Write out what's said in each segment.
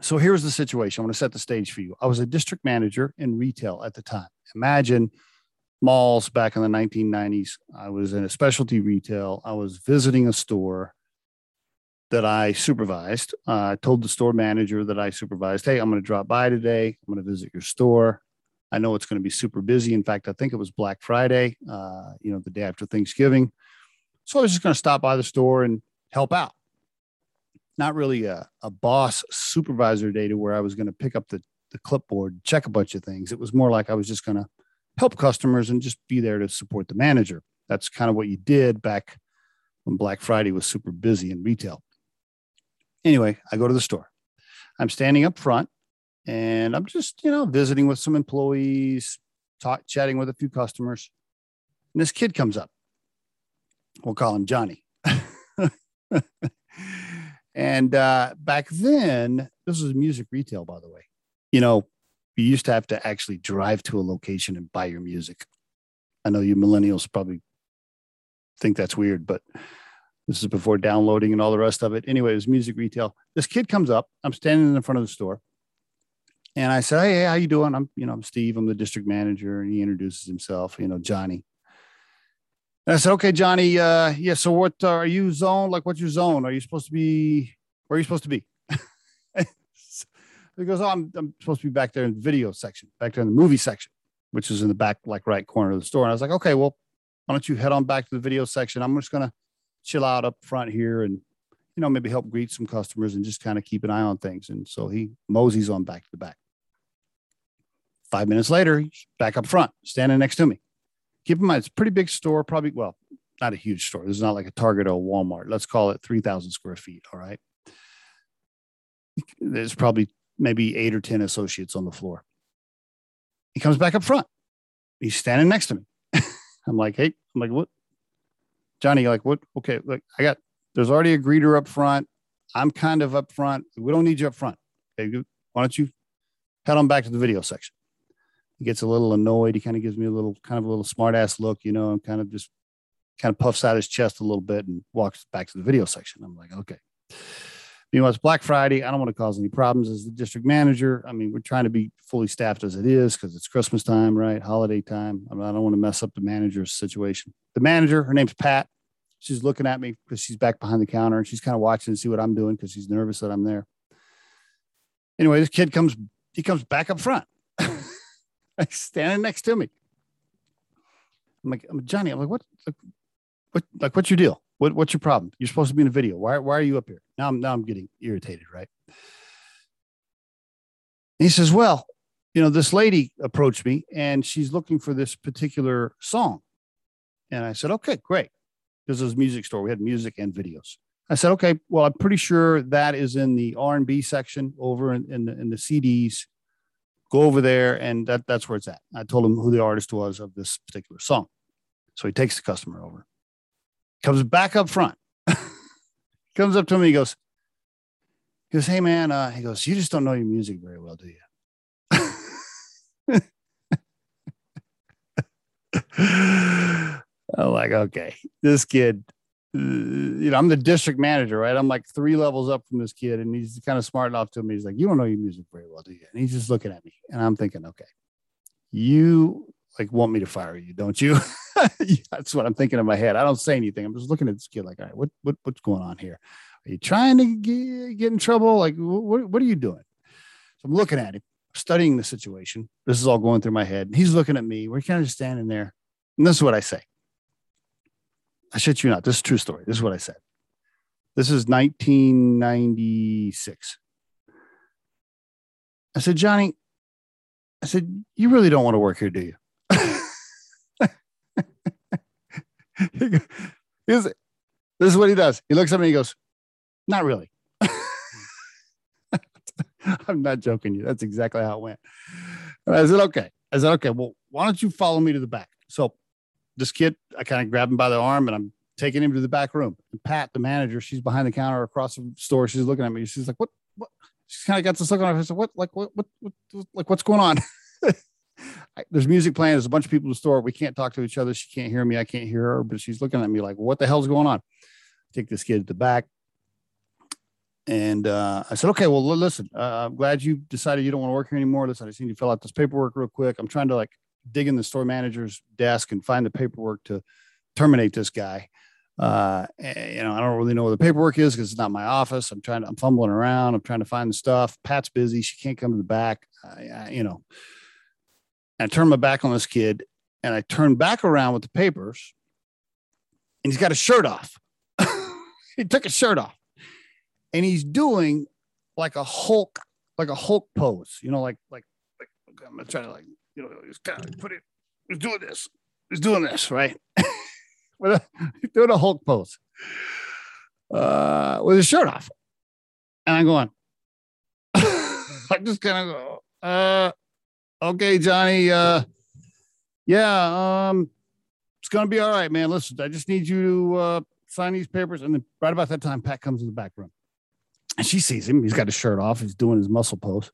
So here's the situation. I want to set the stage for you. I was a district manager in retail at the time. Imagine malls back in the 1990s. I was in a specialty retail. I was visiting a store that I supervised. Uh, I told the store manager that I supervised, Hey, I'm going to drop by today. I'm going to visit your store. I know it's going to be super busy. In fact, I think it was Black Friday, uh, you know, the day after Thanksgiving. So I was just going to stop by the store and help out. Not really a, a boss supervisor day to where I was going to pick up the, the clipboard, check a bunch of things. It was more like I was just going to help customers and just be there to support the manager. That's kind of what you did back when Black Friday was super busy in retail. Anyway, I go to the store. I'm standing up front and I'm just, you know, visiting with some employees, talk, chatting with a few customers. And this kid comes up. We'll call him Johnny. and uh, back then, this was music retail, by the way. You know, you used to have to actually drive to a location and buy your music. I know you millennials probably think that's weird, but this is before downloading and all the rest of it. Anyway, it was music retail. This kid comes up. I'm standing in the front of the store. And I said, Hey, how you doing? I'm, you know, I'm Steve. I'm the district manager. And he introduces himself, you know, Johnny. Said, okay, Johnny, uh, yeah. So what uh, are you zone? Like, what's your zone? Are you supposed to be, where are you supposed to be? he goes, oh, I'm, I'm supposed to be back there in the video section, back there in the movie section, which is in the back, like right corner of the store. And I was like, okay, well, why don't you head on back to the video section? I'm just to chill out up front here and you know maybe help greet some customers and just kind of keep an eye on things and so he moseys on back to the back five minutes later he's back up front standing next to me keep in mind it's a pretty big store probably well not a huge store this is not like a target or a walmart let's call it 3000 square feet all right there's probably maybe eight or ten associates on the floor he comes back up front he's standing next to me i'm like hey i'm like what Johnny, like what? Okay, look, I got there's already a greeter up front. I'm kind of up front. We don't need you up front. Okay, why don't you head on back to the video section? He gets a little annoyed. He kind of gives me a little kind of a little smart ass look, you know, and kind of just kind of puffs out his chest a little bit and walks back to the video section. I'm like, okay. Know, it's Black Friday. I don't want to cause any problems as the district manager. I mean, we're trying to be fully staffed as it is because it's Christmas time, right? Holiday time. I, mean, I don't want to mess up the manager's situation. The manager, her name's Pat. She's looking at me because she's back behind the counter and she's kind of watching to see what I'm doing because she's nervous that I'm there. Anyway, this kid comes, he comes back up front, standing next to me. I'm like, um, Johnny, I'm like, what, what, like, what's your deal? What, what's your problem? You're supposed to be in a video. Why, why are you up here? Now I'm, now I'm getting irritated, right? And he says, well, you know, this lady approached me and she's looking for this particular song. And I said, okay, great. This is music store. We had music and videos. I said, okay, well, I'm pretty sure that is in the R&B section over in, in, the, in the CDs. Go over there, and that, that's where it's at. I told him who the artist was of this particular song. So he takes the customer over, comes back up front, comes up to me, he goes, he goes, hey man, uh, he goes, you just don't know your music very well, do you? I'm like, okay, this kid, Uh, you know, I'm the district manager, right? I'm like three levels up from this kid, and he's kind of smart enough to me. He's like, you don't know your music very well, do you? And he's just looking at me, and I'm thinking, okay, you like want me to fire you, don't you? That's what I'm thinking in my head. I don't say anything. I'm just looking at this kid like, all right, what, what what's going on here? Are you trying to get, get in trouble? Like, what, what are you doing? So I'm looking at him, studying the situation. This is all going through my head. He's looking at me. We're kind of just standing there. And this is what I say. I shit you not. This is true story. This is what I said. This is 1996. I said, Johnny, I said, you really don't want to work here, do you? he goes, this is what he does. He looks at me and he goes, Not really. I'm not joking you. That's exactly how it went. And I said, Okay. I said, Okay, well, why don't you follow me to the back? So this kid, I kind of grab him by the arm and I'm taking him to the back room. And Pat, the manager, she's behind the counter across the store. She's looking at me. She's like, "What? What?" She's kind of got this look on her face. What? Like what? What? what like what's going on? There's music playing. There's a bunch of people in the store. We can't talk to each other. She can't hear me. I can't hear her. But she's looking at me like, "What the hell's going on?" Take this kid to the back, And uh, I said, okay, well, listen, uh, I'm glad you decided you don't want to work here anymore. Listen, I just need you to fill out this paperwork real quick. I'm trying to like dig in the store manager's desk and find the paperwork to terminate this guy. Uh, you know, I don't really know where the paperwork is because it's not my office. I'm trying to, I'm fumbling around. I'm trying to find the stuff. Pat's busy. She can't come to the back. I, I, you know, I turn my back on this kid and I turn back around with the papers and he's got his shirt off. he took his shirt off and he's doing like a Hulk, like a Hulk pose, you know, like, like, like I'm gonna try to like, you know, he's kind of put it, he's doing this, he's doing this, right? with a, doing a Hulk pose uh, with his shirt off. And I'm going, I just kind of go, uh, okay, Johnny, uh, yeah, um, it's gonna be all right, man. Listen, I just need you to uh, sign these papers. And then right about that time, Pat comes in the back room. And she sees him. He's got his shirt off. He's doing his muscle pose.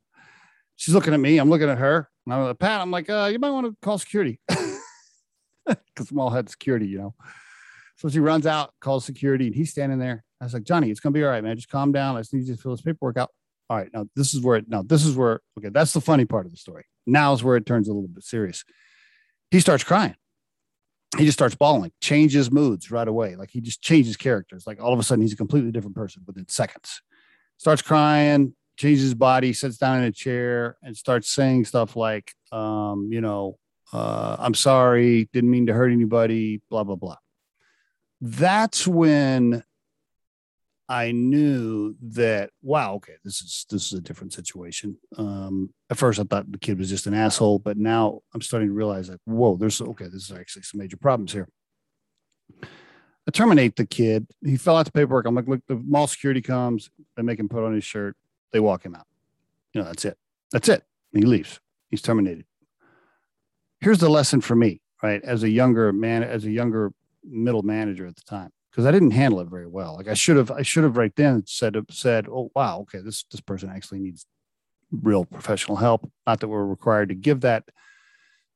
She's looking at me. I'm looking at her. And I'm like, Pat, I'm like, uh, you might want to call security. Because Small had security, you know. So she runs out, calls security, and he's standing there. I was like, Johnny, it's gonna be all right, man. Just calm down. I just need you to fill this paperwork out. All right, now this is where it now this is where okay, that's the funny part of the story. Now is where it turns a little bit serious. He starts crying. He just starts bawling, changes moods right away. Like he just changes characters. Like all of a sudden, he's a completely different person within seconds starts crying, changes his body, sits down in a chair, and starts saying stuff like, um, you know, uh, I'm sorry, didn't mean to hurt anybody, blah, blah, blah. That's when I knew that wow, okay, this is this is a different situation. Um, at first, I thought the kid was just an asshole, but now I'm starting to realize that whoa, there's okay, this is actually some major problems here. I terminate the kid. He fell out the paperwork. I'm like, look, the mall security comes. They make him put on his shirt. They walk him out. You know, that's it. That's it. he leaves. He's terminated. Here's the lesson for me, right? As a younger man, as a younger middle manager at the time, because I didn't handle it very well. Like I should have, I should have right then said, said, oh wow, okay, this this person actually needs real professional help. Not that we're required to give that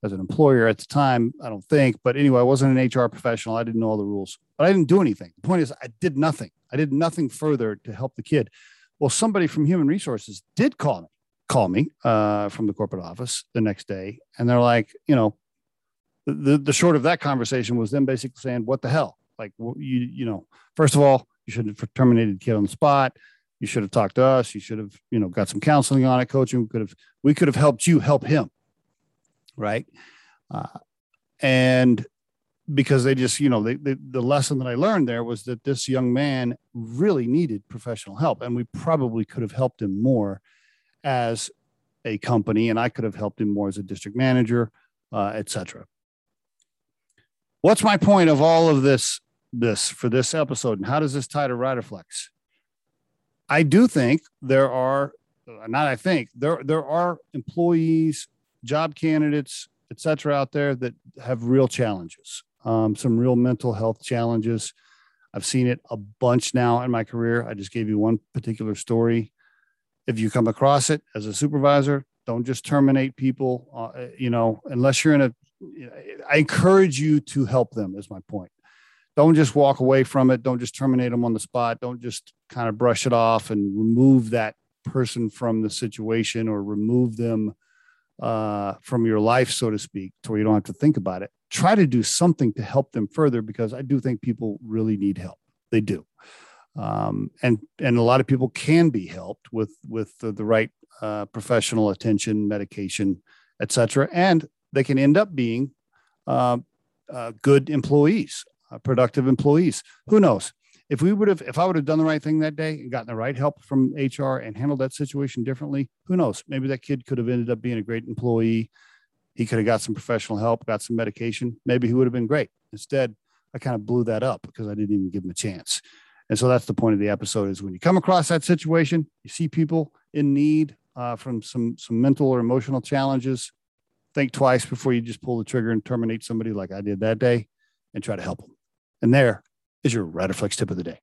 as an employer at the time, I don't think. But anyway, I wasn't an HR professional. I didn't know all the rules, but I didn't do anything. The point is, I did nothing. I did nothing further to help the kid. Well, somebody from human resources did call me, call me uh, from the corporate office the next day. And they're like, you know, the, the short of that conversation was them basically saying, what the hell? Like, you, you know, first of all, you should have terminated the kid on the spot. You should have talked to us. You should have, you know, got some counseling on it, coaching. We could have, we could have helped you help him right? Uh, and because they just, you know, they, they, the lesson that I learned there was that this young man really needed professional help, and we probably could have helped him more as a company, and I could have helped him more as a district manager, uh, etc. What's my point of all of this? This for this episode, and how does this tie to Riderflex? I do think there are, not I think there there are employees job candidates, etc out there that have real challenges, um, some real mental health challenges. I've seen it a bunch now in my career. I just gave you one particular story. If you come across it as a supervisor, don't just terminate people. Uh, you know, unless you're in a, I encourage you to help them. Is my point. Don't just walk away from it. Don't just terminate them on the spot. Don't just kind of brush it off and remove that person from the situation or remove them uh, from your life, so to speak, to where you don't have to think about it. Try to do something to help them further because I do think people really need help. They do, um, and and a lot of people can be helped with with the, the right uh, professional attention, medication, etc. And they can end up being uh, uh good employees, uh, productive employees. Who knows? If we would have if i would have done the right thing that day and gotten the right help from hr and handled that situation differently who knows? Maybe that kid could have ended up being a great employee. He could have got some professional help got some medication. Maybe he would have been great. Instead i kind of blew that up because i didn't even give him a chance. And so that's the point of the episode is when you come across that situation you see people in need uh, from some some mental or emotional challenges think twice before you just pull the trigger and terminate somebody like i did that day and try to help them and there is your Riderflex tip of the day.